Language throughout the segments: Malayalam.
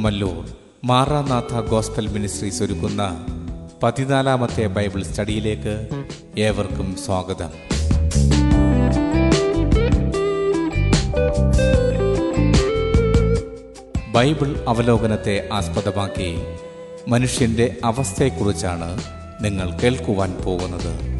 കുമ്മല്ലൂർ മാറാനാഥ ഗോസ്ബൽ മിനിസ്ട്രീസ് ഒരുക്കുന്ന പതിനാലാമത്തെ ബൈബിൾ സ്റ്റഡിയിലേക്ക് ഏവർക്കും സ്വാഗതം. ബൈബിൾ അവലോകനത്തെ ആസ്പദമാക്കി മനുഷ്യന്റെ അവസ്ഥയെക്കുറിച്ചാണ് നിങ്ങൾ കേൾക്കുവാൻ പോകുന്നത്.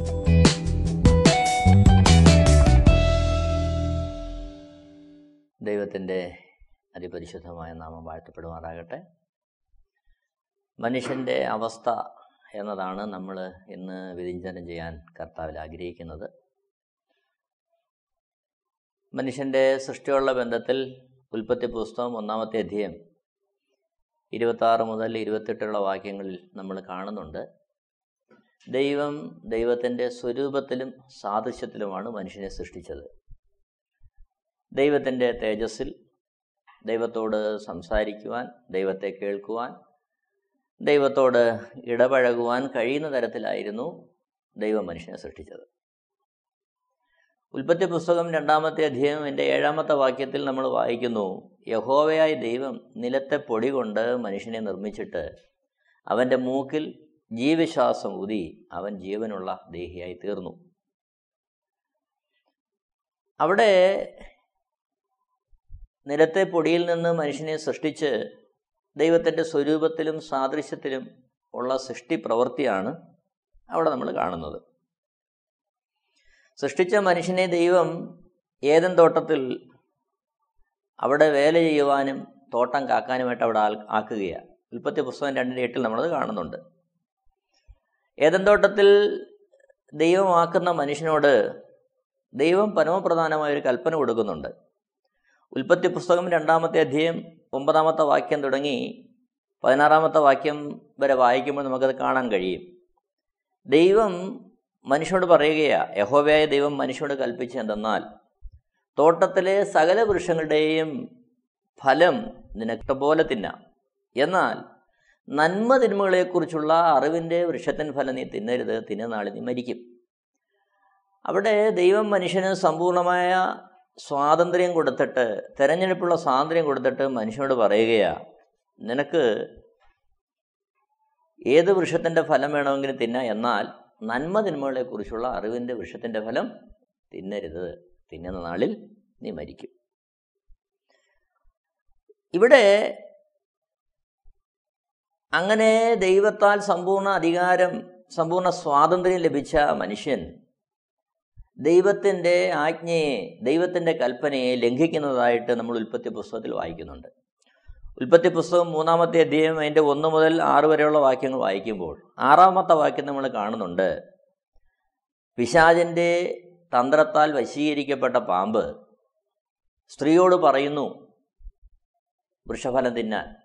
അതിപരിശുദ്ധമായ നാമം വാഴ്ത്തപ്പെടുമാറാകട്ടെ. മനുഷ്യന്റെ അവസ്ഥ എന്നതാണ് നമ്മൾ ഇന്ന് വിചിന്തനം ചെയ്യാൻ കർത്താവിൽ ആഗ്രഹിക്കുന്നത്. മനുഷ്യന്റെ സൃഷ്ടിയുള്ള ബന്ധത്തിൽ ഉൽപ്പത്തി പുസ്തകം ഒന്നാമത്തെ അധ്യയം ഇരുപത്താറ് മുതൽ ഇരുപത്തെട്ടുള്ള വാക്യങ്ങളിൽ നമ്മൾ കാണുന്നുണ്ട്. ദൈവം ദൈവത്തിന്റെ സ്വരൂപത്തിലും സാദൃശ്യത്തിലുമാണ് മനുഷ്യനെ സൃഷ്ടിച്ചത്. ദൈവത്തിന്റെ തേജസ്സിൽ ദൈവത്തോട് സംസാരിക്കുവാൻ ദൈവത്തെ കേൾക്കുവാൻ ദൈവത്തോട് ഇടപഴകുവാൻ കഴിയുന്ന തരത്തിലായിരുന്നു ദൈവം മനുഷ്യനെ സൃഷ്ടിച്ചത്. ഉൽപ്പത്തി പുസ്തകം രണ്ടാമത്തെ അധ്യായം എന്റെ ഏഴാമത്തെ വാക്യത്തിൽ നമ്മൾ വായിക്കുന്നു യഹോവയായ ദൈവം നിലത്തെ പൊടി കൊണ്ട് മനുഷ്യനെ നിർമ്മിച്ചിട്ട് അവന്റെ മൂക്കിൽ ജീവശ്വാസം ഊതി അവൻ ജീവനുള്ള ദേഹിയായി തീർന്നു. അവിടെ നിലത്തെ പൊടിയിൽ നിന്ന് മനുഷ്യനെ സൃഷ്ടിച്ച് ദൈവത്തിന്റെ സ്വരൂപത്തിലും സാദൃശ്യത്തിലും ഉള്ള സൃഷ്ടി പ്രവൃത്തിയാണ് അവിടെ നമ്മൾ കാണുന്നത്. സൃഷ്ടിച്ച മനുഷ്യനെ ദൈവം ഏതൻ തോട്ടത്തിൽ അവിടെ വേല ചെയ്യുവാനും തോട്ടം കാക്കാനുമായിട്ട് അവിടെ ആക്കുകയാണ്. ഉൽപ്പത്തി പുസ്തകം രണ്ടിന്റെ എട്ടിൽ നമ്മളത് കാണുന്നുണ്ട്. ഏതൻ തോട്ടത്തിൽ ദൈവമാക്കുന്ന മനുഷ്യനോട് ദൈവം പരമപ്രധാനമായ ഒരു കൽപ്പന കൊടുക്കുന്നുണ്ട്. ഉൽപ്പത്തി പുസ്തകം രണ്ടാമത്തെ അധ്യയം ഒമ്പതാമത്തെ വാക്യം തുടങ്ങി പതിനാറാമത്തെ വാക്യം വരെ വായിക്കുമ്പോൾ നമുക്കത് കാണാൻ കഴിയും. ദൈവം മനുഷ്യനോട് പറയുകയാ യഹോവയായ ദൈവം മനുഷ്യനോട് കൽപ്പിച്ച എന്തെന്നാൽ തോട്ടത്തിലെ സകല വൃക്ഷങ്ങളുടെയും ഫലം നിനക്ക് പോലെ തിന്നാം. എന്നാൽ നന്മ തിന്മകളെക്കുറിച്ചുള്ള അറിവിന്റെ വൃക്ഷത്തിൻ ഫലം നീ തിന്നരുത് തിന്നുനാളിൽ നീ മരിക്കും. അവിടെ ദൈവം മനുഷ്യന് സമ്പൂർണമായ സ്വാതന്ത്ര്യം കൊടുത്തിട്ട് തെരഞ്ഞെടുപ്പുള്ള സ്വാതന്ത്ര്യം കൊടുത്തിട്ട് മനുഷ്യനോട് പറയുകയാ നിനക്ക് ഏത് വൃക്ഷത്തിന്റെ ഫലം വേണമെങ്കിലും തിന്നാം. എന്നാൽ നന്മ തിന്മകളെക്കുറിച്ചുള്ള അറിവിന്റെ വൃക്ഷത്തിന്റെ ഫലം തിന്നരുത്. തിന്നുന്ന നാളിൽ നീ മരിക്കും. ഇവിടെ അങ്ങനെ ദൈവത്താൽ സമ്പൂർണ അധികാരം സമ്പൂർണ സ്വാതന്ത്ര്യം ലഭിച്ച മനുഷ്യൻ ദൈവത്തിന്റെ ആജ്ഞയെ ദൈവത്തിന്റെ കൽപ്പനയെ ലംഘിക്കുന്നതായിട്ട് നമ്മൾ ഉൽപ്പത്തി പുസ്തകത്തിൽ വായിക്കുന്നുണ്ട്. ഉൽപ്പത്തി പുസ്തകം മൂന്നാമത്തെ അധ്യായം അതിന്റെ ഒന്ന് മുതൽ ആറ് വരെയുള്ള വാക്യങ്ങൾ വായിക്കുമ്പോൾ ആറാമത്തെ വാക്യം നമ്മൾ കാണുന്നുണ്ട്. പിശാചിന്റെ തന്ത്രത്താൽ വശീകരിക്കപ്പെട്ട പാമ്പ് സ്ത്രീയോട് പറയുന്നു വൃഷഫലം തിന്നാൻ.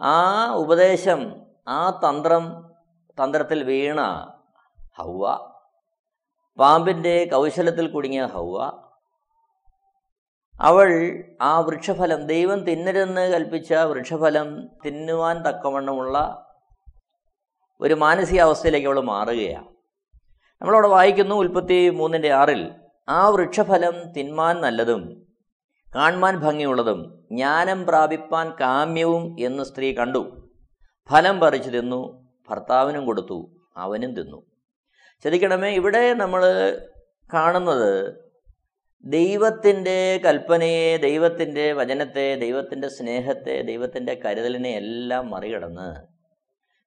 ആ ഉപദേശം ആ തന്ത്രം തന്ത്രത്തിൽ വീണ ഹൗവ പാമ്പിന്റെ കൗശലത്തിൽ കുടുങ്ങിയ ഹൗവ. അവൾ ആ വൃക്ഷഫലം ദൈവം തിന്നരുതെന്ന് കൽപ്പിച്ച വൃക്ഷഫലം തിന്നുവാൻ തക്കവണ്ണമുള്ള ഒരു മാനസികാവസ്ഥയിലേക്ക് അവൾ മാറുകയാണ് നമ്മളവിടെ വായിക്കുന്നു ഉൽപ്പത്തി മൂന്നിന്റെ ആറിൽ ആ വൃക്ഷഫലം തിന്മാൻ നല്ലതും കാൺമാൻ ഭംഗിയുള്ളതും ജ്ഞാനം പ്രാപിപ്പാൻ കാമ്യവും എന്ന് സ്ത്രീ കണ്ടു. ഫലം പറിച്ചു തിന്നു ഭർത്താവിനും കൊടുത്തു അവനും തിന്നു. ശ്രദ്ധിക്കണമേ ഇവിടെ നമ്മൾ കാണുന്നത് ദൈവത്തിന്റെ കൽപ്പനയെ ദൈവത്തിന്റെ വചനത്തെ ദൈവത്തിന്റെ സ്നേഹത്തെ ദൈവത്തിന്റെ കരുതലിനെ എല്ലാം മറികടന്ന്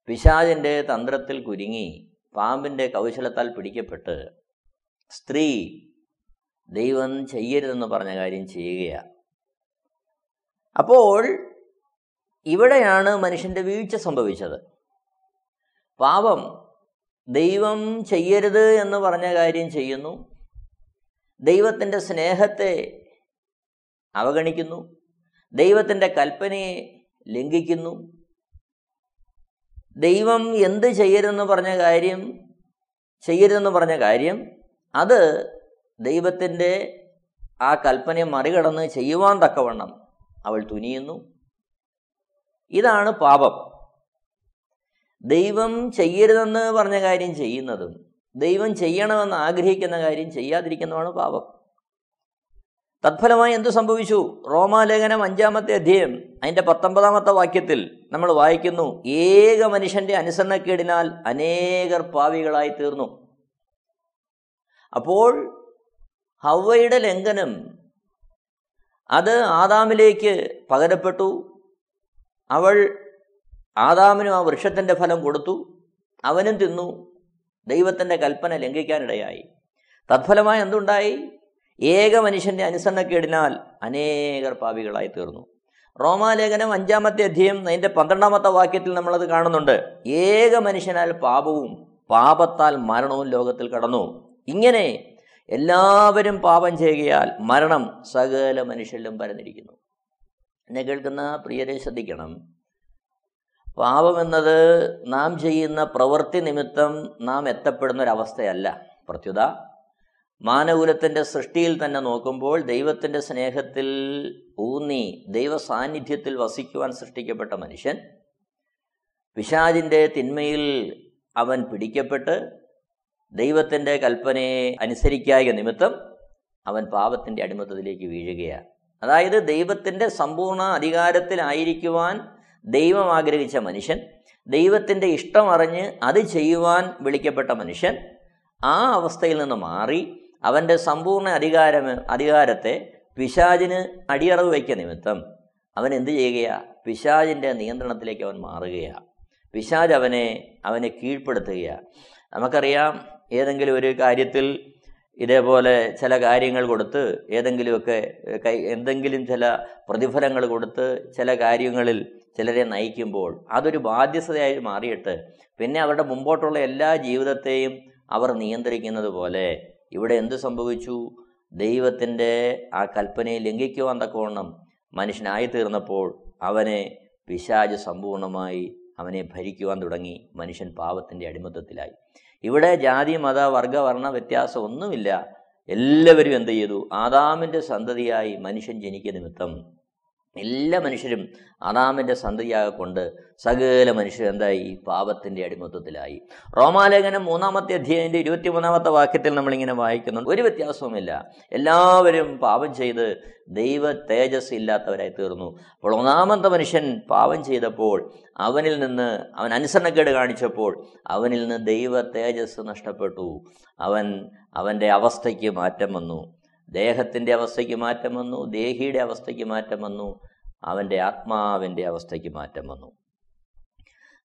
പിശാചിന്റെ തന്ത്രത്തിൽ കുരുങ്ങി പാമ്പിന്റെ കൗശലത്താൽ പിടിക്കപ്പെട്ട് സ്ത്രീ ദൈവം ചെയ്യരുതെന്ന് പറഞ്ഞ കാര്യം ചെയ്യുകയാണ് അപ്പോൾ ഇവിടെയാണ് മനുഷ്യന്റെ വീഴ്ച സംഭവിച്ചത്. പാപം ദൈവം ചെയ്യരുത് എന്ന് പറഞ്ഞ കാര്യം ചെയ്യുന്നു. ദൈവത്തിന്റെ സ്നേഹത്തെ അവഗണിക്കുന്നു. ദൈവത്തിന്റെ കൽപ്പനയെ ലംഘിക്കുന്നു. ദൈവം എന്ത് ചെയ്യരുതെന്ന് പറഞ്ഞ കാര്യം ചെയ്യരുതെന്ന് പറഞ്ഞ കാര്യം അത് ദൈവത്തിന്റെ ആ കൽപ്പനയെ മറികടന്ന് ചെയ്യുവാൻ തക്കവണ്ണം അവൾ തുനിയുന്നു. ഇതാണ് പാപം. ദൈവം ചെയ്യരുതെന്ന് പറഞ്ഞ കാര്യം ചെയ്യുന്നതും ദൈവം ചെയ്യണമെന്ന് ആഗ്രഹിക്കുന്ന കാര്യം ചെയ്യാതിരിക്കുന്നതാണ് പാപം. തത്ഫലമായി എന്തു സംഭവിച്ചു? റോമാലേഖനം അഞ്ചാമത്തെ അധ്യയം അതിന്റെ പത്തൊമ്പതാമത്തെ വാക്യത്തിൽ നമ്മൾ വായിക്കുന്നു ഏക മനുഷ്യന്റെ അനുസരണക്കേടിനാൽ അനേകർ പാവികളായി തീർന്നു. അപ്പോൾ ഹവ്വയുടെ ലംഘനം അത് ആദാമിലേക്ക് പകരപ്പെട്ടു. അവൾ ആദാമിനും ആ വൃക്ഷത്തിന്റെ ഫലം കൊടുത്തു. അവനും തിന്നു. ദൈവത്തിന്റെ കൽപ്പന ലംഘിക്കാനിടയായി. തത്ഫലമായി എന്തുണ്ടായി? ഏക മനുഷ്യന്റെ അനുസരണക്കേടിനാൽ അനേകർ പാപികളായി തീർന്നു. റോമാലേഖനം അഞ്ചാമത്തെ അധ്യയം അതിന്റെ പന്ത്രണ്ടാമത്തെ വാക്യത്തിൽ നമ്മളത് കാണുന്നുണ്ട്. ഏക മനുഷ്യനാൽ പാപവും പാപത്താൽ മരണവും ലോകത്തിൽ കടന്നു. ഇങ്ങനെ എല്ലാവരും പാപം ചെയ്യുകയാൽ മരണം സകല മനുഷ്യരിലും പരന്നിരിക്കുന്നു. എന്നെ കേൾക്കുന്ന പ്രിയരെ ശ്രദ്ധിക്കണം. പാപം എന്നത് നാം ചെയ്യുന്ന പ്രവൃത്തി നിമിത്തം നാം എത്തപ്പെടുന്ന ഒരവസ്ഥയല്ല പ്രത്യുത മാനകുലത്തിന്റെ സൃഷ്ടിയിൽ തന്നെ നോക്കുമ്പോൾ ദൈവത്തിന്റെ സ്നേഹത്തിൽ ഊന്നി ദൈവ സാന്നിധ്യത്തിൽ വസിക്കുവാൻ സൃഷ്ടിക്കപ്പെട്ട മനുഷ്യൻ പിശാജിന്റെ തിന്മയിൽ അവൻ പിടിക്കപ്പെട്ട് ദൈവത്തിന്റെ കൽപ്പനയെ അനുസരിക്കായ നിമിത്തം അവൻ പാപത്തിന്റെ അടിമത്തത്തിലേക്ക് വീഴുകയാണ്. അതായത് ദൈവത്തിന്റെ സമ്പൂർണ അധികാരത്തിലായിരിക്കുവാൻ ദൈവം ആഗ്രഹിച്ച മനുഷ്യൻ ദൈവത്തിന്റെ ഇഷ്ടം അറിഞ്ഞ് അത് ചെയ്യുവാൻ വിളിക്കപ്പെട്ട മനുഷ്യൻ ആ അവസ്ഥയിൽ നിന്ന് മാറി അവന്റെ സമ്പൂർണ അധികാരം അധികാരത്തെ പിശാജിന് അടിയറവ് വയ്ക്ക നിമിത്തം അവൻ എന്ത് ചെയ്യുകയാണ് പിശാജിന്റെ നിയന്ത്രണത്തിലേക്ക് അവൻ മാറുകയാണ് പിശാജ് അവനെ അവനെ കീഴ്പ്പെടുത്തുകയാണ് നമുക്കറിയാം ഏതെങ്കിലും ഒരു കാര്യത്തിൽ ഇതേപോലെ ചില കാര്യങ്ങൾ കൊടുത്ത് ഏതെങ്കിലുമൊക്കെ കൈ എന്തെങ്കിലും ചില പ്രതിഫലങ്ങൾ കൊടുത്ത് ചില കാര്യങ്ങളിൽ ചിലരെ നയിക്കുമ്പോൾ അതൊരു ബാധ്യതയായി മാറിയിട്ട് പിന്നെ അവരുടെ മുമ്പോട്ടുള്ള എല്ലാ ജീവിതത്തെയും അവർ നിയന്ത്രിക്കുന്നത് പോലെ ഇവിടെ എന്ത് സംഭവിച്ചു? ദൈവത്തിന്റെ ആ കൽപ്പനയെ ലംഘിക്കുവാൻ തക്കവണ്ണം മനുഷ്യനായി തീർന്നപ്പോൾ അവനെ പിശാജ് സമ്പൂർണമായി അവനെ ഭരിക്കുവാൻ തുടങ്ങി. മനുഷ്യൻ പാപത്തിന്റെ അടിമത്തത്തിലായി. ഇവിടെ ജാതി മത വർഗ വർണ വ്യത്യാസം ഒന്നുമില്ല. എല്ലാവരും എന്ത് ചെയ്തു? ആദാമിന്റെ സന്തതിയായി മനുഷ്യൻ ജനിക്കുന്ന നിമിത്തം എല്ലാ മനുഷ്യരും ആദാമിന്റെ സന്തതിയാകൊണ്ട് സകല മനുഷ്യർ എന്തായി? പാപത്തിന്റെ അടിമത്വത്തിലായി റോമാലേഖനം മൂന്നാമത്തെ അധ്യായന്റെ ഇരുപത്തിമൂന്നാമത്തെ വാക്യത്തിൽ നമ്മളിങ്ങനെ വായിക്കുന്നുണ്ട് ഒരു വ്യത്യാസവുമില്ല. എല്ലാവരും പാപം ചെയ്ത് ദൈവ തേജസ് ഇല്ലാത്തവരായി തീർന്നു. അപ്പോൾ ഒന്നാമത്തെ മനുഷ്യൻ പാപം ചെയ്തപ്പോൾ അവനിൽ നിന്ന് അവൻ അനുസരണക്കേട് കാണിച്ചപ്പോൾ അവനിൽ നിന്ന് ദൈവ തേജസ് നഷ്ടപ്പെട്ടു. അവൻ അവന്റെ അവസ്ഥയ്ക്ക് മാറ്റം വന്നു. ദേഹത്തിന്റെ അവസ്ഥയ്ക്ക് മാറ്റം വന്നു ദേഹിയുടെ അവസ്ഥയ്ക്ക് മാറ്റം വന്നു അവന്റെ ആത്മാവിന്റെ അവസ്ഥയ്ക്ക് മാറ്റം വന്നു.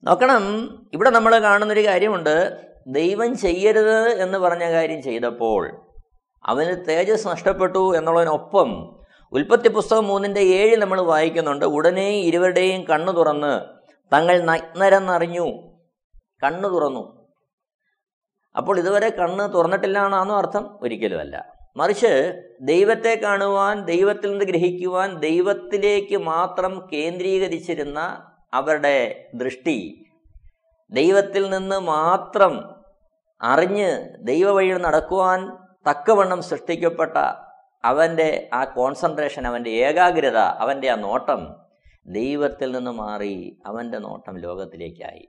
നോക്കണം ഇവിടെ നമ്മൾ കാണുന്നൊരു കാര്യമുണ്ട്. ദൈവം ചെയ്യരുത് എന്ന് പറഞ്ഞ കാര്യം ചെയ്തപ്പോൾ അവന് തേജസ് നഷ്ടപ്പെട്ടു എന്നുള്ളതിനൊപ്പം ഉൽപ്പത്തി പുസ്തകം മൂന്നിന്റെ ഏഴ് നമ്മൾ വായിക്കുന്നുണ്ട് ഉടനെ ഇരുവരുടെയും കണ്ണു തുറന്ന് തങ്ങൾ നഗ്നരെന്നറിഞ്ഞു. കണ്ണു തുറന്നു. അപ്പോൾ ഇതുവരെ കണ്ണ് തുറന്നിട്ടില്ല എന്നാണോ അർത്ഥം? ഒരിക്കലുമല്ല. മറിച്ച് ദൈവത്തെ കാണുവാൻ ദൈവത്തിൽ നിന്ന് ഗ്രഹിക്കുവാൻ ദൈവത്തിലേക്ക് മാത്രം കേന്ദ്രീകരിച്ചിരുന്ന അവരുടെ ദൃഷ്ടി ദൈവത്തിൽ നിന്ന് മാത്രം അറിഞ്ഞ് ദൈവ ദൈവവഴിയിൽ നടക്കുവാൻ തക്കവണ്ണം സൃഷ്ടിക്കപ്പെട്ട അവന്റെ ആ കോൺസെൻട്രേഷൻ അവന്റെ ഏകാഗ്രത അവന്റെ ആ നോട്ടം ദൈവത്തിൽ നിന്ന് മാറി അവന്റെ നോട്ടം ലോകത്തിലേക്കായി.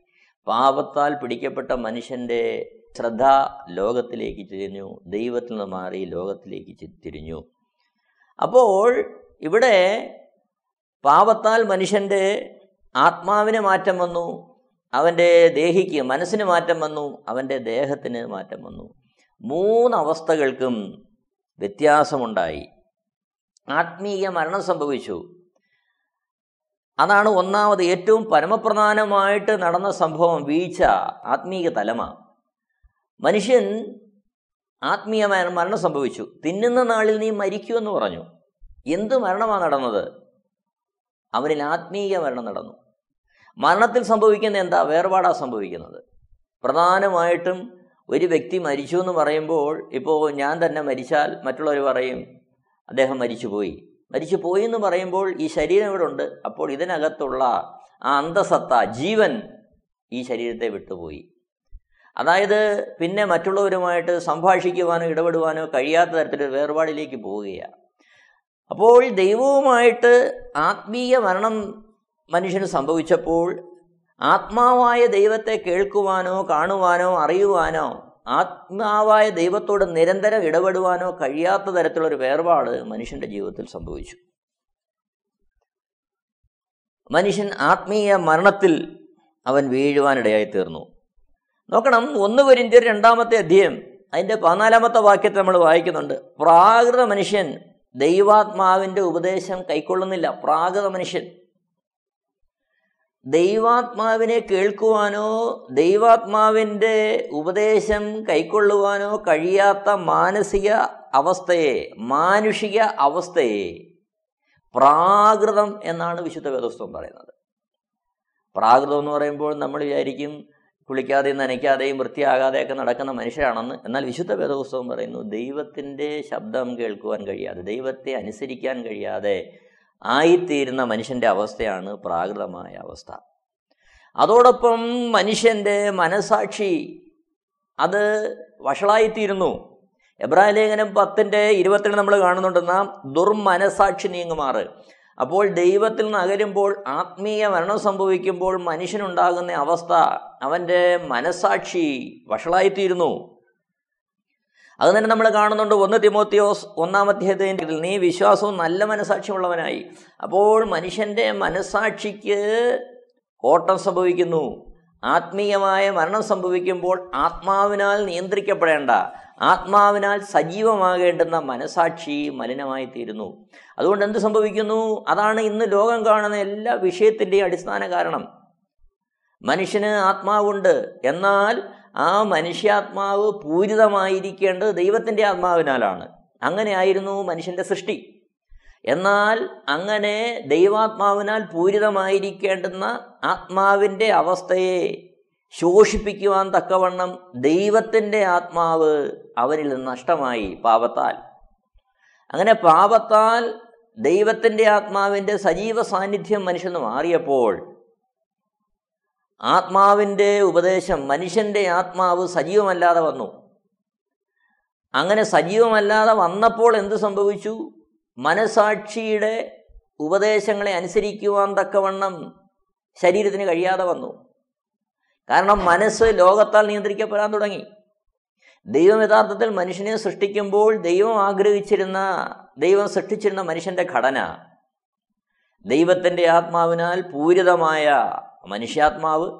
പാപത്താൽ പിടിക്കപ്പെട്ട മനുഷ്യന്റെ ശ്രദ്ധ ലോകത്തിലേക്ക് തിരിഞ്ഞു ദൈവത്തിൽ നിന്ന് മാറി ലോകത്തിലേക്ക് തിരിഞ്ഞു. അപ്പോൾ ഇവിടെ പാപത്താൽ മനുഷ്യന്റെ ആത്മാവിന് മാറ്റം വന്നു അവന്റെ ദേഹിക്ക് മനസ്സിന് മാറ്റം വന്നു അവന്റെ ദേഹത്തിന് മാറ്റം വന്നു. മൂന്ന് അവസ്ഥകൾക്കും വ്യത്യാസമുണ്ടായി. ആത്മീയ മരണം സംഭവിച്ചു. അതാണ് ഒന്നാമത് ഏറ്റവും പരമപ്രധാനമായിട്ട് നടന്ന സംഭവം വീഴ്ച ആത്മീയ തലമ. മനുഷ്യൻ ആത്മീയമായ മരണം സംഭവിച്ചു. തിന്നുന്ന നാളിൽ നീ മരിക്കുമെന്ന് പറഞ്ഞു. എന്ത് മരണമാണ് നടന്നത്? അവനിൽ ആത്മീയ മരണം നടന്നു. മരണത്തിൽ സംഭവിക്കുന്ന എന്താ? വേർപാടാ സംഭവിക്കുന്നത്. പ്രധാനമായിട്ടും ഒരു വ്യക്തി മരിച്ചു എന്ന് പറയുമ്പോൾ ഇപ്പോൾ ഞാൻ തന്നെ മരിച്ചാൽ മറ്റുള്ളവർ പറയും അദ്ദേഹം മരിച്ചുപോയി. മരിച്ചു പോയി എന്ന് പറയുമ്പോൾ ഈ ശരീരം ഇവിടെ ഉണ്ട്. അപ്പോൾ ഇതിനകത്തുള്ള ആ അന്തസത്ത ജീവൻ ഈ ശരീരത്തെ വിട്ടുപോയി. അതായത് പിന്നെ മറ്റുള്ളവരുമായിട്ട് സംഭാഷിക്കുവാനോ ഇടപെടുവാനോ കഴിയാത്ത തരത്തിൽ വേർപാടിലേക്ക് പോവുകയാണ്. അപ്പോൾ ദൈവവുമായിട്ട് ആത്മീയ മരണം മനുഷ്യന് സംഭവിച്ചപ്പോൾ ആത്മാവായ ദൈവത്തെ കേൾക്കുവാനോ കാണുവാനോ അറിയുവാനോ ആത്മാവായ ദൈവത്തോട് നിരന്തരം ഇടപെടുവാനോ കഴിയാത്ത തരത്തിലുള്ള ഒരു വേർപാട് മനുഷ്യന്റെ ജീവിതത്തിൽ സംഭവിച്ചു. മനുഷ്യൻ ആത്മീയ മരണത്തിൽ അവൻ വീഴുവാനിടയായി തീർന്നു. നോക്കണം ഒന്ന് പൊരിന്തിയർ രണ്ടാമത്തെ അധ്യയം. അതിന്റെ പതിനാലാമത്തെ വാക്യത്തെ നമ്മൾ വായിക്കുന്നുണ്ട്. പ്രാകൃത മനുഷ്യൻ ദൈവാത്മാവിന്റെ ഉപദേശം കൈക്കൊള്ളുന്നില്ല. പ്രാകൃത മനുഷ്യൻ. ദൈവാത്മാവിനെ കേൾക്കുവാനോ ദൈവാത്മാവിന്റെ ഉപദേശം കൈക്കൊള്ളുവാനോ കഴിയാത്ത മാനസിക അവസ്ഥയെ മാനുഷിക അവസ്ഥയെ പ്രാകൃതം എന്നാണ് വിശുദ്ധ വേദോസ്തവം പറയുന്നത്. പ്രാകൃതം എന്ന് പറയുമ്പോൾ നമ്മൾ വിചാരിക്കും കുളിക്കാതെയും നനയ്ക്കാതെയും വൃത്തിയാകാതെയൊക്കെ നടക്കുന്ന മനുഷ്യരാണെന്ന് എന്നാൽ വിശുദ്ധ വേദപുസ്തകം പറയുന്നു ദൈവത്തിന്റെ ശബ്ദം കേൾക്കുവാൻ കഴിയാതെ ദൈവത്തെ അനുസരിക്കാൻ കഴിയാതെ ആയിത്തീരുന്ന മനുഷ്യന്റെ അവസ്ഥയാണ് പ്രാകൃതമായ അവസ്ഥ. അതോടൊപ്പം മനുഷ്യന്റെ മനസാക്ഷി അത് വഷളായിത്തീരുന്നു. എബ്രാഹിം ലേഖനം പത്തിന്റെ ഇരുപത്തിരണ്ട് നമ്മൾ കാണുന്നുണ്ട് നാം ദുർമനസാക്ഷി നീങ്ങുമാറ്. അപ്പോൾ ദൈവത്തിൽ നിന്ന് അകരുമ്പോൾ ആത്മീയ മരണം സംഭവിക്കുമ്പോൾ മനുഷ്യനുണ്ടാകുന്ന അവസ്ഥ അവന്റെ മനസാക്ഷി വഷളായിത്തീരുന്നു. അത് തന്നെ നമ്മൾ കാണുന്നുണ്ട് ഒന്ന് തിമോത്തിയോസ് ഒന്നാം അധ്യായത്തിൽ നീ വിശ്വാസവും നല്ല മനസാക്ഷിയുള്ളവനായി അപ്പോൾ മനുഷ്യന്റെ മനസാക്ഷിക്ക് കോട്ടം സംഭവിക്കുന്നു. ആത്മീയമായ മരണം സംഭവിക്കുമ്പോൾ ആത്മാവിനാൽ നിയന്ത്രിക്കപ്പെടേണ്ട. ആത്മാവിനാൽ സജീവമാകേണ്ടുന്ന മനസാക്ഷി മലിനമായി തീരുന്നു അതുകൊണ്ട് എന്ത് സംഭവിക്കുന്നു? അതാണ് ഇന്ന് ലോകം കാണുന്ന എല്ലാ വിഷയത്തിന്റെയും അടിസ്ഥാന കാരണം. മനുഷ്യന് ആത്മാവുണ്ട്. എന്നാൽ ആ മനുഷ്യാത്മാവ് പൂരിതമായിരിക്കേണ്ടത് ദൈവത്തിന്റെ ആത്മാവിനാലാണ്. അങ്ങനെയായിരുന്നു മനുഷ്യന്റെ സൃഷ്ടി. എന്നാൽ അങ്ങനെ ദൈവാത്മാവിനാൽ പൂരിതമായിരിക്കേണ്ടുന്ന ആത്മാവിന്റെ അവസ്ഥയെ ശോഷിപ്പിക്കുവാൻ തക്കവണ്ണം ദൈവത്തിന്റെ ആത്മാവ് അവനിൽ നഷ്ടമായി പാപത്താൽ. അങ്ങനെ പാപത്താൽ ദൈവത്തിന്റെ ആത്മാവിന്റെ സജീവ സാന്നിധ്യം മനുഷ്യന് മാറിയപ്പോൾ ആത്മാവിന്റെ ഉപദേശം മനുഷ്യന്റെ ആത്മാവ് സജീവമല്ലാതെ വന്നു. അങ്ങനെ സജീവമല്ലാതെ വന്നപ്പോൾ എന്ത് സംഭവിച്ചു? മനസാക്ഷിയുടെ ഉപദേശങ്ങളെ അനുസരിക്കുവാൻ തക്കവണ്ണം ശരീരത്തിന് കഴിയാതെ വന്നു. കാരണം മനസ്സ് ലോകത്താൽ നിയന്ത്രിക്കപ്പെടാൻ തുടങ്ങി. ദൈവം യഥാർത്ഥത്തിൽ മനുഷ്യനെ സൃഷ്ടിക്കുമ്പോൾ ദൈവം ആഗ്രഹിച്ചിരുന്ന ദൈവം സൃഷ്ടിച്ചിരുന്ന മനുഷ്യന്റെ ഘടന ദൈവത്തിന്റെ ആത്മാവിനാൽ പൂരിതമായ മനുഷ്യാത്മാവ്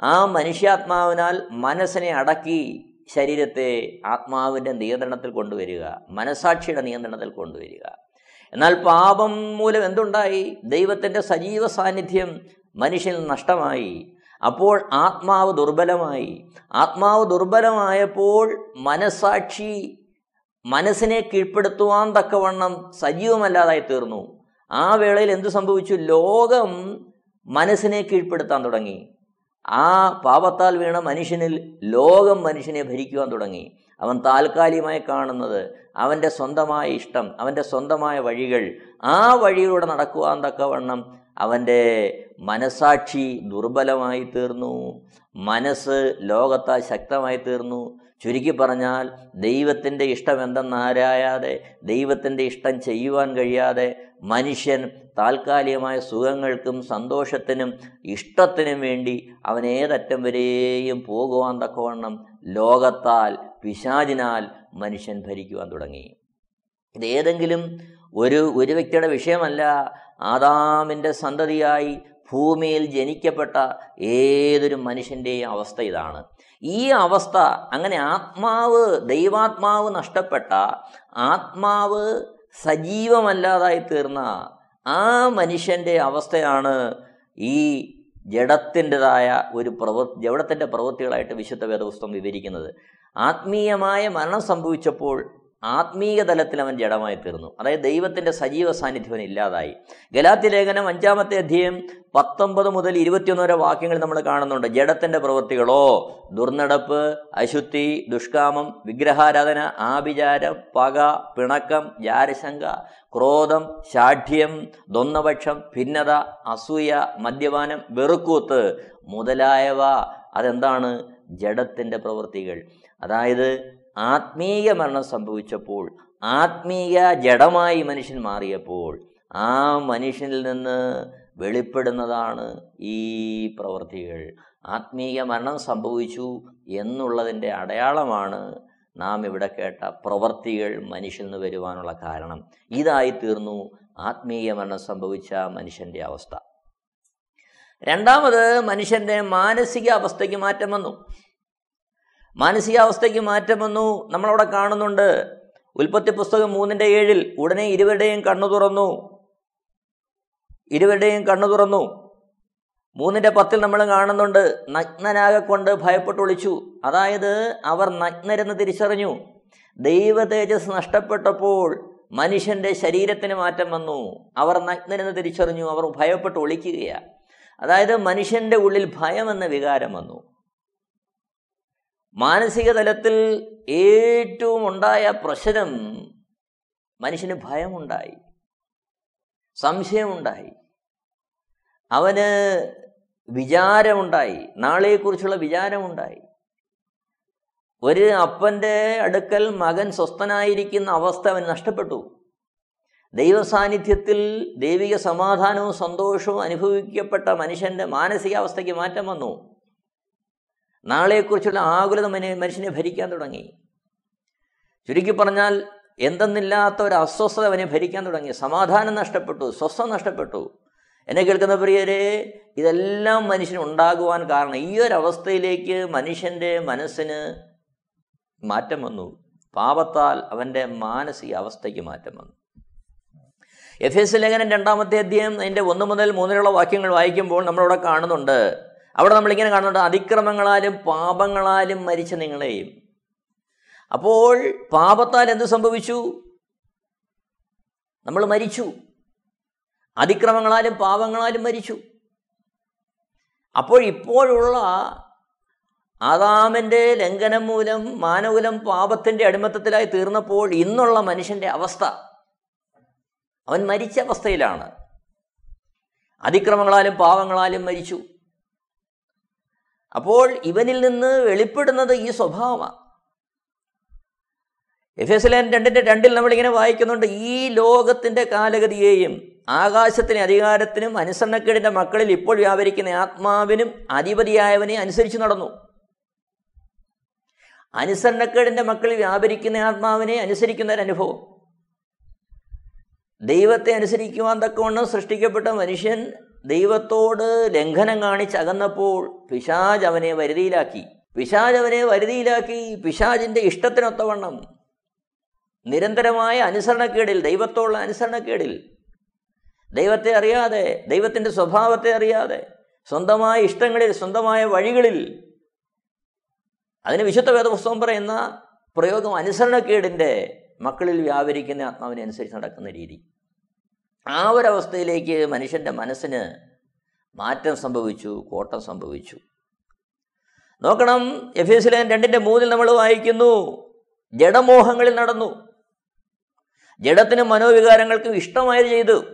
ആ മനുഷ്യാത്മാവിനാൽ മനസ്സിനെ അടക്കി ശരീരത്തെ ആത്മാവിന്റെ നിയന്ത്രണത്തിൽ കൊണ്ടുവരിക മനസാക്ഷിയുടെ നിയന്ത്രണത്തിൽ കൊണ്ടുവരിക. എന്നാൽ പാപം മൂലം എന്തുണ്ടായി? ദൈവത്തിന്റെ സജീവ സാന്നിധ്യം മനുഷ്യനിൽ നഷ്ടമായി. അപ്പോൾ ആത്മാവ് ദുർബലമായി. ആത്മാവ് ദുർബലമായപ്പോൾ മനസാക്ഷി മനസ്സിനെ കീഴ്പ്പെടുത്തുവാൻ തക്കവണ്ണം സജീവമല്ലാതായി തീർന്നു. ആ വേളയിൽ എന്തു സംഭവിച്ചു? ലോകം മനസ്സിനെ കീഴ്പ്പെടുത്താൻ തുടങ്ങി. ആ പാപത്താൽ വീണ മനുഷ്യനിൽ ലോകം മനുഷ്യനെ ഭരിക്കുവാൻ തുടങ്ങി. അവൻ താൽക്കാലികമായി കാണുന്നത് അവന്റെ സ്വന്തമായ ഇഷ്ടം അവന്റെ സ്വന്തമായ വഴികൾ ആ വഴിയിലൂടെ നടക്കുവാൻ തക്കവണ്ണം അവന്റെ മനസാക്ഷി ദുർബലമായി തീർന്നു. മനസ്സ് ലോകത്താൽ ശക്തമായി തീർന്നു. ചുരുക്കി പറഞ്ഞാൽ ദൈവത്തിന്റെ ഇഷ്ടം എന്തെന്നാരായാതെ ദൈവത്തിന്റെ ഇഷ്ടം ചെയ്യുവാൻ കഴിയാതെ മനുഷ്യൻ താൽക്കാലികമായ സുഖങ്ങൾക്കും സന്തോഷത്തിനും ഇഷ്ടത്തിനും വേണ്ടി അവൻ ഏതറ്റം വരെയും പോകുവാൻ തക്കവണ്ണം ലോകത്താൽ പിശാചിനാൽ മനുഷ്യൻ ഭരിക്കുവാൻ തുടങ്ങി. ഇതേതെങ്കിലും ഒരു ഒരു വ്യക്തിയുടെ വിഷയമല്ല. ആദാമിന്റെ സന്തതിയായി ഭൂമിയിൽ ജനിക്കപ്പെട്ട ഏതൊരു മനുഷ്യന്റെയും അവസ്ഥ ഇതാണ്. ഈ അവസ്ഥ അങ്ങനെ ആത്മാവ് ദൈവാത്മാവ് നഷ്ടപ്പെട്ട ആത്മാവ് സജീവമല്ലാതായി തീർന്ന ആ മനുഷ്യന്റെ അവസ്ഥയാണ് ഈ ജഡത്തിന്റെതായ ഒരു പ്രവൃ ജഡത്തിന്റെ പ്രവൃത്തികളായിട്ട് വിശുദ്ധ വേദപുസ്തകം വിവരിക്കുന്നത്. ആത്മീയമായ മരണം സംഭവിച്ചപ്പോൾ ആത്മീയ തലത്തിൽ അവൻ ജഡമായി തീർന്നു. അതായത് ദൈവത്തിന്റെ സജീവ സാന്നിധ്യം ഇല്ലാതായി. ഗലാത്തി ലേഖനം അഞ്ചാമത്തെ അധ്യയം പത്തൊമ്പത് മുതൽ ഇരുപത്തിയൊന്ന് വരെ വാക്യങ്ങൾ നമ്മൾ കാണുന്നുണ്ട്. ജഡത്തിന്റെ പ്രവൃത്തികളോ ദുർനടപ്പ് അശുദ്ധി ദുഷ്കാമം വിഗ്രഹാരാധന ആഭിചാരം പക പിണക്കം ജാരശങ്ക ക്രോധം ശാഠ്യം ദ്വന്ദ്വപക്ഷം ഭിന്നത അസൂയ മദ്യപാനം വെറുക്കൂത്ത് മുതലായവ. അതെന്താണ്? ജഡത്തിന്റെ പ്രവൃത്തികൾ. അതായത് ആത്മീയ മരണം സംഭവിച്ചപ്പോൾ ആത്മീയ ജഡമായി മനുഷ്യൻ മാറിയപ്പോൾ ആ മനുഷ്യനിൽ നിന്ന് വെളിപ്പെടുന്നതാണ് ഈ പ്രവൃത്തികൾ. ആത്മീയ മരണം സംഭവിച്ചു എന്നുള്ളതിന്റെ അടയാളമാണ് നാം ഇവിടെ കേട്ട പ്രവൃത്തികൾ മനുഷ്യനിൽ നിന്ന് വരുവാനുള്ള കാരണം. ഇതായി തീർന്നു ആത്മീയ മരണം സംഭവിച്ച മനുഷ്യന്റെ അവസ്ഥ. രണ്ടാമത് മനുഷ്യന്റെ മാനസിക അവസ്ഥയ്ക്ക് മാറ്റം വന്നു. മാനസികാവസ്ഥയ്ക്ക് മാറ്റം വന്നു. നമ്മളവിടെ കാണുന്നുണ്ട്. ഉൽപ്പത്തി പുസ്തകം മൂന്നിന്റെ ഏഴിൽ ഉടനെ ഇരുവരുടെയും കണ്ണു തുറന്നു. ഇരുവരുടെയും കണ്ണു തുറന്നു. മൂന്നിന്റെ പത്തിൽ നമ്മൾ കാണുന്നുണ്ട്. നഗ്നനാകെ കൊണ്ട് ഭയപ്പെട്ടൊളിച്ചു. അതായത് അവർ നഗ്നരെന്ന് തിരിച്ചറിഞ്ഞു. ദൈവ തേജസ് നഷ്ടപ്പെട്ടപ്പോൾ മനുഷ്യന്റെ ശരീരത്തിന് മാറ്റം വന്നു. അവർ നഗ്നരെന്ന് തിരിച്ചറിഞ്ഞു. അവർ ഭയപ്പെട്ട് ഒളിക്കുകയാണ് അതായത് മനുഷ്യന്റെ ഉള്ളിൽ ഭയം എന്ന വികാരം വന്നു. മാനസിക തലത്തിൽ ഏറ്റവും ഉണ്ടായ പ്രശ്നം മനുഷ്യന് ഭയമുണ്ടായി. സംശയമുണ്ടായി. അവന് വിചാരമുണ്ടായി. നാളെക്കുറിച്ചുള്ള വിചാരമുണ്ടായി. ഒരു അപ്പന്റെ അടുക്കൽ മകൻ സ്വസ്ഥനായിരിക്കുന്ന അവസ്ഥ അവൻ നഷ്ടപ്പെട്ടു. ദൈവസാന്നിധ്യത്തിൽ ദൈവിക സമാധാനവും സന്തോഷവും അനുഭവിക്കപ്പെട്ട മനുഷ്യന്റെ മാനസികാവസ്ഥയ്ക്ക് മാറ്റം വന്നു. നാളെക്കുറിച്ചുള്ള ആകുലത മനുഷ്യനെ ഭരിക്കാൻ തുടങ്ങി. ചുരുക്കി പറഞ്ഞാൽ എന്തെന്നില്ലാത്ത ഒരു അസ്വസ്ഥത അവനെ ഭരിക്കാൻ തുടങ്ങി. സമാധാനം നഷ്ടപ്പെട്ടു സ്വസ്ഥം നഷ്ടപ്പെട്ടു. എന്നെ കേൾക്കുന്ന പ്രിയരെ ഇതെല്ലാം മനുഷ്യന് ഉണ്ടാകുവാൻ കാരണം ഈ ഒരു അവസ്ഥയിലേക്ക് മനുഷ്യന്റെ മനസ്സിന് മാറ്റം വന്നു. പാപത്താൽ അവന്റെ മാനസിക അവസ്ഥയ്ക്ക് മാറ്റം വന്നു. എഫ് എസ് ലേഖനം രണ്ടാമത്തെ അധ്യായം അതിന്റെ ഒന്ന് മുതൽ മൂന്നിലുള്ള വാക്യങ്ങൾ വായിക്കുമ്പോൾ നമ്മളവിടെ കാണുന്നുണ്ട് അവിടെ നമ്മളിങ്ങനെ കാണുന്നുണ്ട് അതിക്രമങ്ങളാലും പാപങ്ങളാലും മരിച്ച നിങ്ങളെയും അപ്പോൾ പാപത്താൽ എന്ത് സംഭവിച്ചു? നമ്മൾ മരിച്ചു. അതിക്രമങ്ങളാലും പാപങ്ങളാലും മരിച്ചു. അപ്പോൾ ഇപ്പോഴുള്ള ആദാമിന്റെ ലംഘനം മൂലം മാനകുലം പാപത്തിന്റെ അടിമത്തത്തിലായി തീർന്നപ്പോൾ ഇന്നുള്ള മനുഷ്യന്റെ അവസ്ഥ അവൻ മരിച്ച അവസ്ഥയിലാണ്. അതിക്രമങ്ങളാലും പാവങ്ങളാലും മരിച്ചു. അപ്പോൾ ഇവനിൽ നിന്ന് വെളിപ്പെടുന്നത് ഈ സ്വഭാവമാണ് എഫ് എസ് ലാൻ രണ്ടിന്റെ രണ്ടിൽ നമ്മളിങ്ങനെ വായിക്കുന്നുണ്ട് ഈ ലോകത്തിന്റെ കാലഗതിയെയും ആകാശത്തിന് അധികാരത്തിനും അനുസരണക്കേടിന്റെ മക്കളിൽ ഇപ്പോൾ വ്യാപരിക്കുന്ന ആത്മാവിനും അധിപതിയായവനെ അനുസരിച്ച് നടന്നു. അനുസരണക്കേടിന്റെ മക്കളിൽ വ്യാപരിക്കുന്ന ആത്മാവിനെ അനുസരിക്കുന്ന ഒരു അനുഭവം. ദൈവത്തെ അനുസരിക്കുവാൻ തക്കവണ്ണം സൃഷ്ടിക്കപ്പെട്ട മനുഷ്യൻ ദൈവത്തോട് ലംഘനം കാണിച്ച് അകന്നപ്പോൾ പിശാജ് അവനെ വരുതിയിലാക്കി. പിശാജ് അവനെ വരുതിയിലാക്കി. പിശാജിന്റെ ഇഷ്ടത്തിനൊത്തവണ്ണം. നിരന്തരമായ അനുസരണക്കേടിൽ ദൈവത്തോടുള്ള അനുസരണക്കേടിൽ. ദൈവത്തെ അറിയാതെ ദൈവത്തിന്റെ സ്വഭാവത്തെ അറിയാതെ സ്വന്തമായ ഇഷ്ടങ്ങളിൽ സ്വന്തമായ വഴികളിൽ. അതിന് വിശുദ്ധ വേദപുസ്തകം പറയുന്ന പ്രയോഗം അനുസരണക്കേടിന്റെ മക്കളിൽ വ്യാപരിക്കുന്ന ആത്മാവിനെ അനുസരിച്ച് നടക്കുന്ന രീതി. ആ ഒരവസ്ഥയിലേക്ക് മനുഷ്യന്റെ മനസ്സിന് മാറ്റം സംഭവിച്ചു കോട്ടം സംഭവിച്ചു. നോക്കണം എഫ് എസ് ലേൻ രണ്ടിന്റെ മൂന്നിൽ നമ്മൾ വായിക്കുന്നു ജഡമോഹങ്ങളിൽ നടന്നു. ജഡത്തിനും മനോവികാരങ്ങൾക്കും ഇഷ്ടമായി ചെയ്തു.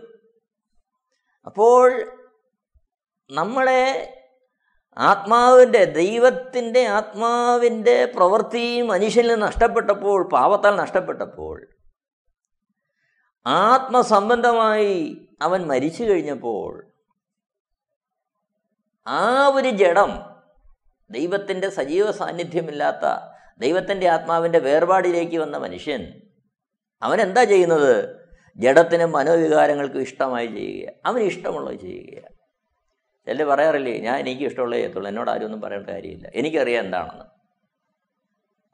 അപ്പോൾ നമ്മളെ ആത്മാവിന്റെ ദൈവത്തിന്റെ ആത്മാവിന്റെ പ്രവൃത്തി മനുഷ്യനിൽ നഷ്ടപ്പെട്ടപ്പോൾ പാവത്താൽ നഷ്ടപ്പെട്ടപ്പോൾ ആത്മസംബന്ധമായി അവൻ മരിച്ചു കഴിഞ്ഞപ്പോൾ ആ ഒരു ജഡം ദൈവത്തിന്റെ സജീവ സാന്നിധ്യമില്ലാത്ത ദൈവത്തിന്റെ ആത്മാവിന്റെ വേർപാടിലേക്ക് വന്ന മനുഷ്യൻ അവൻ എന്താ ചെയ്യുന്നത്? ജഡത്തിനും മനോവികാരങ്ങൾക്കും ഇഷ്ടമായി ചെയ്യുക. അവന് ഇഷ്ടമുള്ളത് ചെയ്യുക. ചില പറയാറില്ലേ ഞാൻ എനിക്ക് ഇഷ്ടമുള്ളത് ചെയ്യത്തുള്ളൂ. എന്നോട് ആരും ഒന്നും പറയേണ്ട കാര്യമില്ല. എനിക്കറിയാം എന്താണെന്ന്.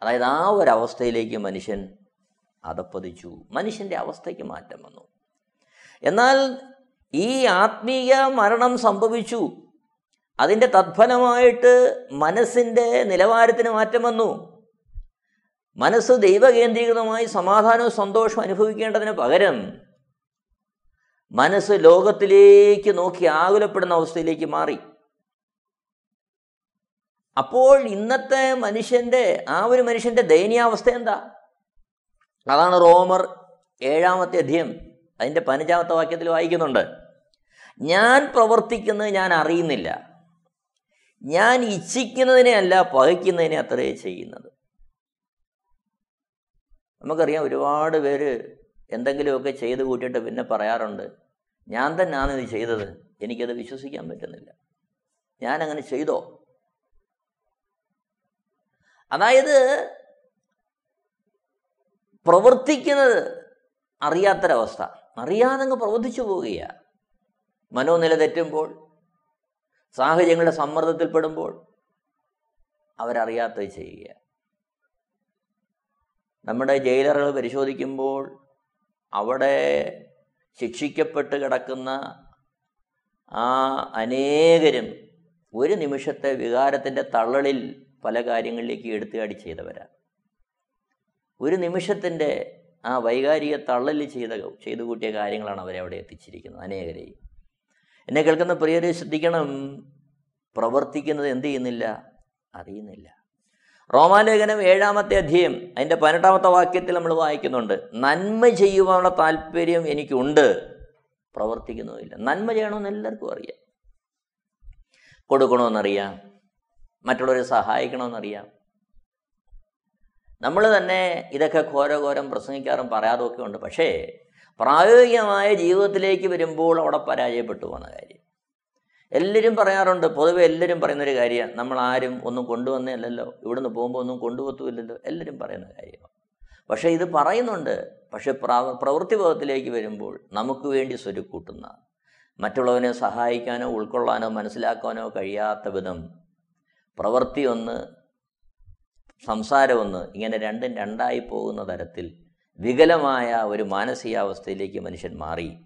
അതായത് ആ ഒരവസ്ഥയിലേക്ക് മനുഷ്യൻ അതപ്പതിച്ചു. മനുഷ്യന്റെ അവസ്ഥയ്ക്ക് മാറ്റം വന്നു. എന്നാൽ ഈ ആത്മീയ മരണം സംഭവിച്ചു. അതിന്റെ തത്ഫലമായിട്ട് മനസ്സിന്റെ നിലവാരത്തിന് മാറ്റം വന്നു. മനസ്സ് ദൈവകേന്ദ്രീകൃതമായി സമാധാനവും സന്തോഷവും അനുഭവിക്കേണ്ടതിന് പകരം മനസ്സ് ലോകത്തിലേക്ക് നോക്കി ആകുലപ്പെടുന്ന അവസ്ഥയിലേക്ക് മാറി. അപ്പോൾ ഇന്നത്തെ മനുഷ്യന്റെ ആ ഒരു മനുഷ്യന്റെ ദയനീയാവസ്ഥ എന്താ? അതാണ് റോമർ ഏഴാമത്തെ അധ്യയം. അതിന്റെ പതിനഞ്ചാമത്തെ വാക്യത്തിൽ വായിക്കുന്നുണ്ട്. ഞാൻ പ്രവർത്തിക്കുന്നത് ഞാൻ അറിയുന്നില്ല. ഞാൻ ഇച്ഛിക്കുന്നതിനെ അല്ല പകയ്ക്കുന്നതിനെ അത്രേ ചെയ്യുന്നത്. നമുക്കറിയാം ഒരുപാട് പേര് എന്തെങ്കിലുമൊക്കെ ചെയ്ത് കൂട്ടിയിട്ട് പിന്നെ പറയാറുണ്ട് ഞാൻ തന്നെയാണ് ഇത് ചെയ്തത്. എനിക്കത് വിശ്വസിക്കാൻ പറ്റുന്നില്ല. ഞാൻ അങ്ങനെ ചെയ്തോ? അതായത് പ്രവർത്തിക്കുന്നത് അറിയാത്തൊരവസ്ഥ. അറിയാതെ അങ്ങ് പ്രവർത്തിച്ചു പോവുകയാണ് മനോനില തെറ്റുമ്പോൾ സാഹചര്യങ്ങളുടെ സമ്മർദ്ദത്തിൽപ്പെടുമ്പോൾ അവരറിയാത്തത് ചെയ്യുക നമ്മുടെ ജയിലറുകൾ പരിശോധിക്കുമ്പോൾ അവിടെ ശിക്ഷിക്കപ്പെട്ട് കിടക്കുന്ന ആ അനേകരും ഒരു നിമിഷത്തെ വികാരത്തിന്റെ തള്ളലിൽ പല കാര്യങ്ങളിലേക്ക് എടുത്തുകാടി ചെയ്തവരാണ് ഒരു നിമിഷത്തിന്റെ ആ വൈകാരിക തള്ളൽ ചെയ്ത ചെയ്തു കൂട്ടിയ കാര്യങ്ങളാണ് അവരെ അവിടെ എത്തിച്ചിരിക്കുന്നത് അനേകരെയും എന്നെ കേൾക്കുന്ന പ്രിയരെ ശ്രദ്ധിക്കണം. പ്രവർത്തിക്കുന്നത് എന്ത് ചെയ്യുന്നില്ല? അറിയുന്നില്ല. റോമാലേഖനം ഏഴാമത്തെ അധ്യയം അതിന്റെ പതിനെട്ടാമത്തെ വാക്യത്തിൽ നമ്മൾ വായിക്കുന്നുണ്ട് നന്മ ചെയ്യുവാനുള്ള താല്പര്യം എനിക്കുണ്ട്. പ്രവർത്തിക്കുന്നുമില്ല. നന്മ ചെയ്യണമെന്ന് എല്ലാവർക്കും അറിയാം. കൊടുക്കണമെന്നറിയാം. മറ്റുള്ളവരെ സഹായിക്കണമെന്നറിയാം. നമ്മൾ തന്നെ ഇതൊക്കെ ഘോരഘോരം പ്രസംഗിക്കാറും പറയാറുമൊക്കെ ഉണ്ട്. പക്ഷേ പ്രായോഗികമായ ജീവിതത്തിലേക്ക് വരുമ്പോൾ അവിടെ പരാജയപ്പെട്ടു പോകുന്ന കാര്യം. എല്ലാവരും പറയാറുണ്ട് പൊതുവെ എല്ലാവരും പറയുന്നൊരു കാര്യമാണ് നമ്മൾ ആരും ഒന്നും കൊണ്ടുവന്നേ അല്ലല്ലോ ഇവിടുന്ന് പോകുമ്പോൾ ഒന്നും കൊണ്ടുപോത്തുമില്ലല്ലോ എല്ലാവരും പറയുന്ന കാര്യമാണ് പക്ഷേ ഇത് പറയുന്നുണ്ട്. പക്ഷേ പ്രവൃത്തി ബോധത്തിലേക്ക് വരുമ്പോൾ നമുക്ക് വേണ്ടി സ്വരുക്കൂട്ടുന്ന മറ്റുള്ളവനെ സഹായിക്കാനോ ഉൾക്കൊള്ളാനോ മനസ്സിലാക്കാനോ കഴിയാത്ത വിധം പ്രവൃത്തി ഒന്ന് സംസാരം ഒന്ന് ഇങ്ങനെ രണ്ടും രണ്ടായി പോകുന്ന തരത്തിൽ വികലമായ ഒരു മാനസികാവസ്ഥയിലേക്ക് മനുഷ്യൻ മാറി.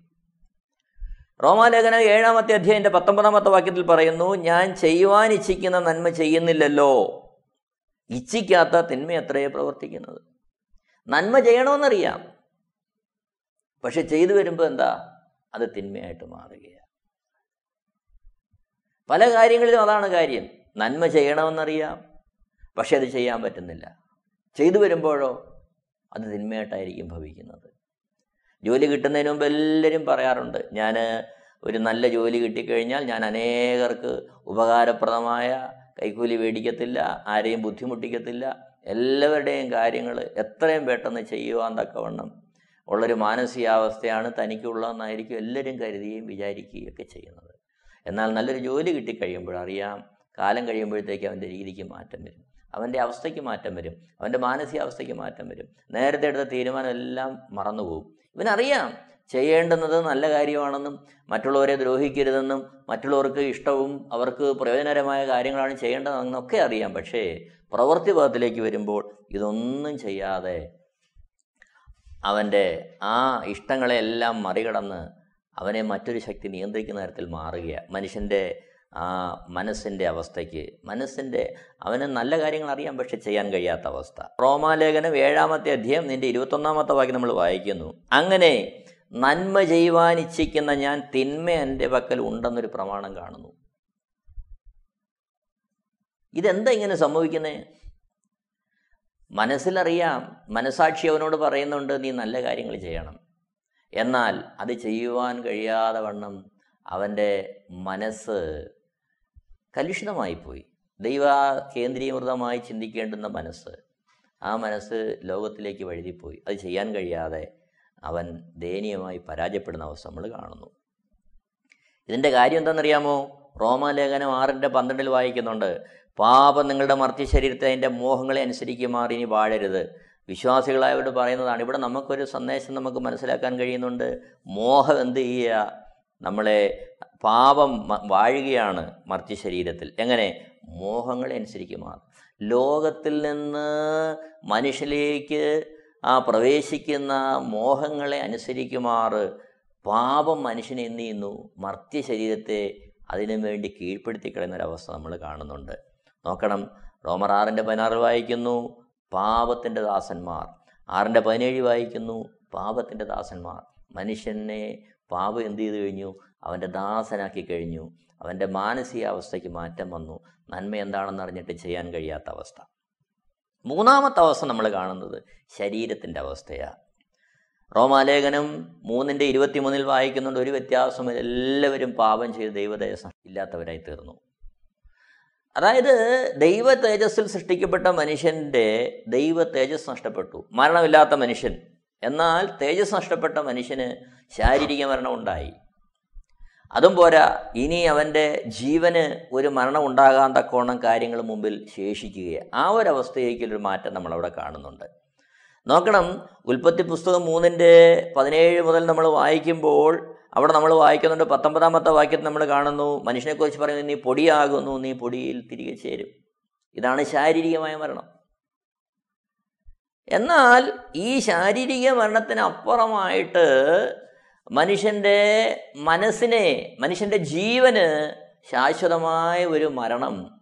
റോമാലേഖനം ഏഴാമത്തെ അധ്യായന്റെ പത്തൊമ്പതാമത്തെ വാക്യത്തിൽ പറയുന്നു ഞാൻ ചെയ്യുവാൻ ഇച്ഛിക്കുന്ന നന്മ ചെയ്യുന്നില്ലല്ലോ. ഇച്ഛിക്കാത്ത തിന്മ എത്രയെ പ്രവർത്തിക്കുന്നത്. നന്മ ചെയ്യണമെന്നറിയാം പക്ഷെ ചെയ്തു വരുമ്പോൾ എന്താ? അത് തിന്മയായിട്ട് മാറുകയാണ്. പല കാര്യങ്ങളിലും അതാണ് കാര്യം. നന്മ ചെയ്യണമെന്നറിയാം. പക്ഷെ അത് ചെയ്യാൻ പറ്റുന്നില്ല. ചെയ്തു വരുമ്പോഴോ അത് തിന്മയായിട്ടായിരിക്കും ഭവിക്കുന്നത്. ജോലി കിട്ടുന്നതിന് മുമ്പ് എല്ലാവരും പറയാറുണ്ട് ഞാൻ ഒരു നല്ല ജോലി കിട്ടിക്കഴിഞ്ഞാൽ ഞാൻ അനേകർക്ക് ഉപകാരപ്രദമായ കൈക്കൂലി മേടിക്കത്തില്ല ആരെയും ബുദ്ധിമുട്ടിക്കത്തില്ല എല്ലാവരുടെയും കാര്യങ്ങൾ എത്രയും പെട്ടെന്ന് ചെയ്യുവാൻ തക്കവണ്ണം ഉള്ളൊരു മാനസികാവസ്ഥയാണ് തനിക്കുള്ളതെന്നായിരിക്കും എല്ലാവരും കരുതുകയും വിചാരിക്കുകയും ഒക്കെ ചെയ്യുന്നത്. എന്നാൽ നല്ലൊരു ജോലി കിട്ടിക്കഴിയുമ്പോൾ അറിയാം കാലം കഴിയുമ്പോഴത്തേക്ക് അവന്റെ രീതിക്ക് മാറ്റം വരും. അവന്റെ അവസ്ഥയ്ക്ക് മാറ്റം വരും. അവന്റെ മാനസികാവസ്ഥയ്ക്ക് മാറ്റം വരും. നേരത്തെ എടുത്ത തീരുമാനം എല്ലാം മറന്നുപോകും. ഇവനറിയാം ചെയ്യേണ്ടുന്നത് നല്ല കാര്യമാണെന്നും മറ്റുള്ളവരെ ദ്രോഹിക്കരുതെന്നും മറ്റുള്ളവർക്ക് ഇഷ്ടവും അവർക്ക് പ്രയോജനകരമായ കാര്യങ്ങളാണ് ചെയ്യേണ്ടതെന്നൊക്കെ അറിയാം. പക്ഷേ പ്രവൃത്തി പദത്തിലേക്ക് വരുമ്പോൾ ഇതൊന്നും ചെയ്യാതെ അവന്റെ ആ ഇഷ്ടങ്ങളെല്ലാം മറികടന്ന് അവനെ മറ്റൊരു ശക്തി നിയന്ത്രിക്കുന്ന തരത്തിൽ മാറുകയാണ്. മനുഷ്യന്റെ ആ മനസ്സിന്റെ അവസ്ഥയ്ക്ക് മനസ്സിന്റെ അവന് നല്ല കാര്യങ്ങൾ അറിയാം പക്ഷെ ചെയ്യാൻ കഴിയാത്ത അവസ്ഥ. റോമാലേഖനം ഏഴാമത്തെ അധ്യായം നിന്റെ ഇരുപത്തൊന്നാമത്തെ വാക്യം നമ്മൾ വായിക്കുന്നു. അങ്ങനെ നന്മ ചെയ്യുവാൻ ഇച്ഛിക്കുന്ന ഞാൻ തിന്മ എന്റെ പക്കൽ ഉണ്ടെന്നൊരു പ്രമാണം കാണുന്നു. ഇതെന്താ ഇങ്ങനെ സംഭവിക്കുന്നത് മനസ്സിലറിയാം മനസാക്ഷി അവനോട് പറയുന്നുണ്ട് നീ നല്ല കാര്യങ്ങൾ ചെയ്യണം. എന്നാൽ അത് ചെയ്യുവാൻ കഴിയാതെ വണ്ണം അവന്റെ മനസ്സ് കലുഷിതമായിപ്പോയി ദൈവ കേന്ദ്രീകൃതമായി ചിന്തിക്കേണ്ടുന്ന മനസ്സ് ആ മനസ്സ് ലോകത്തിലേക്ക് വഴുതിപ്പോയി. അത് ചെയ്യാൻ കഴിയാതെ അവൻ ദയനീയമായി പരാജയപ്പെടുന്ന അവസ്ഥ നമ്മൾ കാണുന്നു. ഇതിന്റെ കാര്യം എന്താണെന്നറിയാമോ? റോമാലേഖനം ആറിന്റെ പന്ത്രണ്ടിൽ വായിക്കുന്നുണ്ട്. പാപം നിങ്ങളുടെ മർത്തി ശരീരത്തെ അതിന്റെ മോഹങ്ങളെ അനുസരിക്കുമാർ ഇനി വാഴരുത്. വിശ്വാസികളായവരോട് പറയുന്നതാണ് ഇവിടെ നമുക്കൊരു സന്ദേശം നമുക്ക് മനസ്സിലാക്കാൻ കഴിയുന്നുണ്ട്. മോഹം എന്ത് ചെയ്യുക? നമ്മളെ പാപം വാഴുകയാണ് മർത്തി ശരീരത്തിൽ. എങ്ങനെ? മോഹങ്ങളെ അനുസരിക്കുമാർ ലോകത്തിൽ നിന്ന് മനുഷ്യലേക്ക് ആ പ്രവേശിക്കുന്ന മോഹങ്ങളെ അനുസരിക്കുമാറ് പാപം മനുഷ്യനെ എന്ത് ചെയ്യുന്നു? മർത്യ ശരീരത്തെ അതിനു വേണ്ടി കീഴ്പ്പെടുത്തി കളയുന്നൊരവസ്ഥ നമ്മൾ കാണുന്നുണ്ട്. നോക്കണം. റോമർ ആറിന്റെ പതിനാറ് വായിക്കുന്നു പാപത്തിന്റെ ദാസന്മാർ. ആറിന്റെ പതിനേഴ് വായിക്കുന്നു പാപത്തിന്റെ ദാസന്മാർ. മനുഷ്യനെ പാപം എന്ത് ചെയ്തു കഴിഞ്ഞു? അവന്റെ ദാസനാക്കി കഴിഞ്ഞു. അവന്റെ മാനസികാവസ്ഥയ്ക്ക് മാറ്റം വന്നു. നന്മ എന്താണെന്ന് അറിഞ്ഞിട്ട് ചെയ്യാൻ കഴിയാത്ത അവസ്ഥ. മൂന്നാമത്തെ അവസ്ഥ നമ്മൾ കാണുന്നത് ശരീരത്തിന്റെ അവസ്ഥയാണ് റോമാലേഖനം മൂന്നിന്റെ ഇരുപത്തിമൂന്നിൽ വായിക്കുന്നുണ്ട്. ഒരു വ്യത്യാസമില്ല എല്ലാവരും പാപം ചെയ്ത് ദൈവതേജസ് ഇല്ലാത്തവരായി തീർന്നു. അതായത് ദൈവ തേജസ്സിൽ സൃഷ്ടിക്കപ്പെട്ട മനുഷ്യന്റെ ദൈവ തേജസ് നഷ്ടപ്പെട്ടു. മരണമില്ലാത്ത മനുഷ്യൻ. എന്നാൽ തേജസ് നഷ്ടപ്പെട്ട മനുഷ്യന് ശാരീരിക മരണം ഉണ്ടായി അതും പോരാ ഇനി അവന്റെ ജീവന് ഒരു മരണം ഉണ്ടാകാൻ തക്കോണം കാര്യങ്ങൾ മുമ്പിൽ ശേഷിക്കുകയാണ് ആ ഒരവസ്ഥയിലേക്കൊരു മാറ്റം നമ്മളവിടെ കാണുന്നുണ്ട്. നോക്കണം ഉൽപ്പത്തി പുസ്തകം മൂന്നിന്റെ പതിനേഴ് മുതൽ നമ്മൾ വായിക്കുമ്പോൾ അവിടെ നമ്മൾ വായിക്കുന്നുണ്ട് പത്തൊമ്പതാമത്തെ വാക്യത്തിൽ നമ്മൾ കാണുന്നു മനുഷ്യനെക്കുറിച്ച് പറയുന്നത് നീ പൊടിയാകുന്നു നീ പൊടിയിൽ തിരികെ ചേരും. ഇതാണ് ശാരീരികമായ മരണം. എന്നാൽ ഈ ശാരീരിക മരണത്തിനപ്പുറമായിട്ട് മനുഷ്യന്റെ മനസ്സിനെ മനുഷ്യന്റെ ജീവന് ശാശ്വതമായ ഒരു മരണം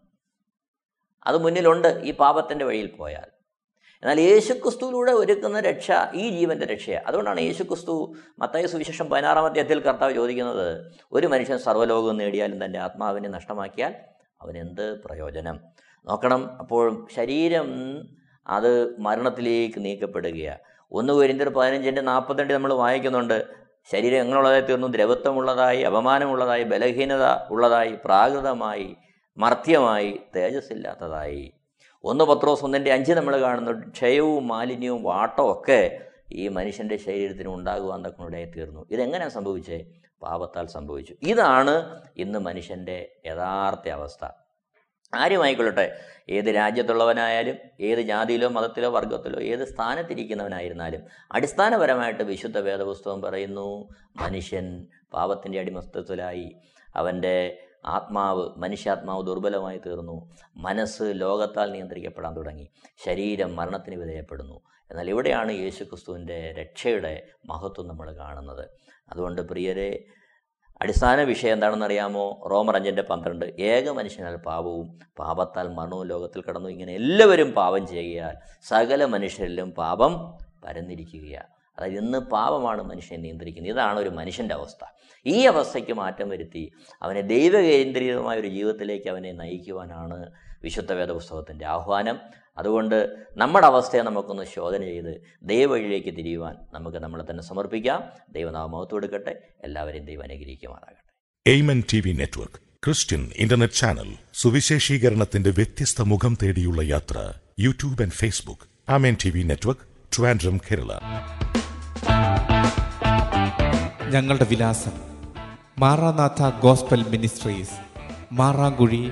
അത് മുന്നിലുണ്ട് ഈ പാപത്തിന്റെ വഴിയിൽ പോയാൽ. എന്നാൽ യേശുക്രിസ്തുവിലൂടെ ഒരുക്കുന്ന രക്ഷ ഈ ജീവന്റെ രക്ഷയാണ് അതുകൊണ്ടാണ് യേശുക്രിസ്തു മത്തായ സുവിശേഷം പതിനാറാമത്തെ അധ്യത്തിൽ കർത്താവ് ചോദിക്കുന്നത് ഒരു മനുഷ്യൻ സർവലോകം നേടിയാലും തന്റെ ആത്മാവിനെ നഷ്ടമാക്കിയാൽ അവനെന്ത് പ്രയോജനം? നോക്കണം. അപ്പോൾ ശരീരം അത് മരണത്തിലേക്ക് നീക്കപ്പെടുകയാണ് ഒന്ന് കുരിന്തർ പതിനഞ്ചിന്റെ നാൽപ്പത്തിരണ്ട് നമ്മൾ വായിക്കുന്നുണ്ട് ശരീരം എങ്ങനെയുള്ളതായി തീർന്നു ദ്രവത്വമുള്ളതായി അപമാനമുള്ളതായി ബലഹീനത ഉള്ളതായി പ്രാകൃതമായി മർത്യമായി തേജസ്സില്ലാത്തതായി. ഒന്ന് പത്രോസ് ഒന്നിന്റെ അഞ്ച് നമ്മൾ കാണുന്നു ക്ഷയവും മാലിന്യവും വാട്ടവും ഒക്കെ ഈ മനുഷ്യന്റെ ശരീരത്തിന് ഉണ്ടാകുവാൻ തക്കനിടയായി തീർന്നു. ഇതെങ്ങനെയാണ് സംഭവിച്ചേ? പാപത്താൽ സംഭവിച്ചു. ഇതാണ് ഇന്ന് മനുഷ്യന്റെ യഥാർത്ഥ അവസ്ഥ. ആരുമായിക്കൊള്ളട്ടെ ഏത് രാജ്യത്തുള്ളവനായാലും ഏത് ജാതിയിലോ മതത്തിലോ വർഗത്തിലോ ഏത് സ്ഥാനത്തിരിക്കുന്നവനായിരുന്നാലും അടിസ്ഥാനപരമായിട്ട് വിശുദ്ധ വേദപുസ്തകം പറയുന്നു മനുഷ്യൻ പാപത്തിന്റെ അടിമസ്തത്വത്തിലായി അവന്റെ ആത്മാവ് മനുഷ്യാത്മാവ് ദുർബലമായി തീർന്നു. മനസ്സ് ലോകത്താൽ നിയന്ത്രിക്കപ്പെടാൻ തുടങ്ങി. ശരീരം മരണത്തിന് വിധേയപ്പെടുന്നു. എന്നാൽ ഇവിടെയാണ് യേശുക്രിസ്തുവിന്റെ രക്ഷയുടെ മഹത്വം നമ്മൾ കാണുന്നത്. അതുകൊണ്ട് പ്രിയരെ അടിസ്ഥാന വിഷയം എന്താണെന്ന് അറിയാമോ റോമർ അഞ്ചിന്റെ പന്ത്രണ്ട്. ഏക മനുഷ്യനാൽ പാപവും പാപത്താൽ മരണവും ലോകത്തിൽ കടന്നു. ഇങ്ങനെ എല്ലാവരും പാപം ചെയ്യുകയാൽ സകല മനുഷ്യരിലും പാപം പരന്നിരിക്കുകയാണ്. അതായത് ഇന്ന് പാപമാണ് മനുഷ്യനെ നിയന്ത്രിക്കുന്നത്. ഇതാണ് ഒരു മനുഷ്യന്റെ അവസ്ഥ. ഈ അവസ്ഥയ്ക്ക് മാറ്റം വരുത്തി അവനെ ദൈവകേന്ദ്രീയമായ ഒരു ജീവിതത്തിലേക്ക് അവനെ നയിക്കുവാനാണ് വിശുദ്ധ വേദപുസ്തകത്തിന്റെ ആഹ്വാനം. അതുകൊണ്ട് നമ്മുടെ അവസ്ഥയെ നമുക്കൊന്ന് ശോധന ചെയ്ത് ദൈവവഴിയിലേക്ക് തിരിയുവാൻ നമുക്ക് നമ്മളെ തന്നെ സമർപ്പിക്കാം. ദൈവനാമത്ത് എടുക്കട്ടെ. എല്ലാവരെയും ദൈവം അനുഗ്രഹിക്കുമാറാകട്ടെ. Amen T V network Christian internet channel സുവിശേഷീകരണത്തിന്റെ വ്യത്യസ്ത മുഖം തേടിയുള്ള യാത്ര YouTube and Facebook Amen T V network Trivandrum Kerala. ഞങ്ങളുടെ വിലാസം Maranatha gospel ministries Marankuzhi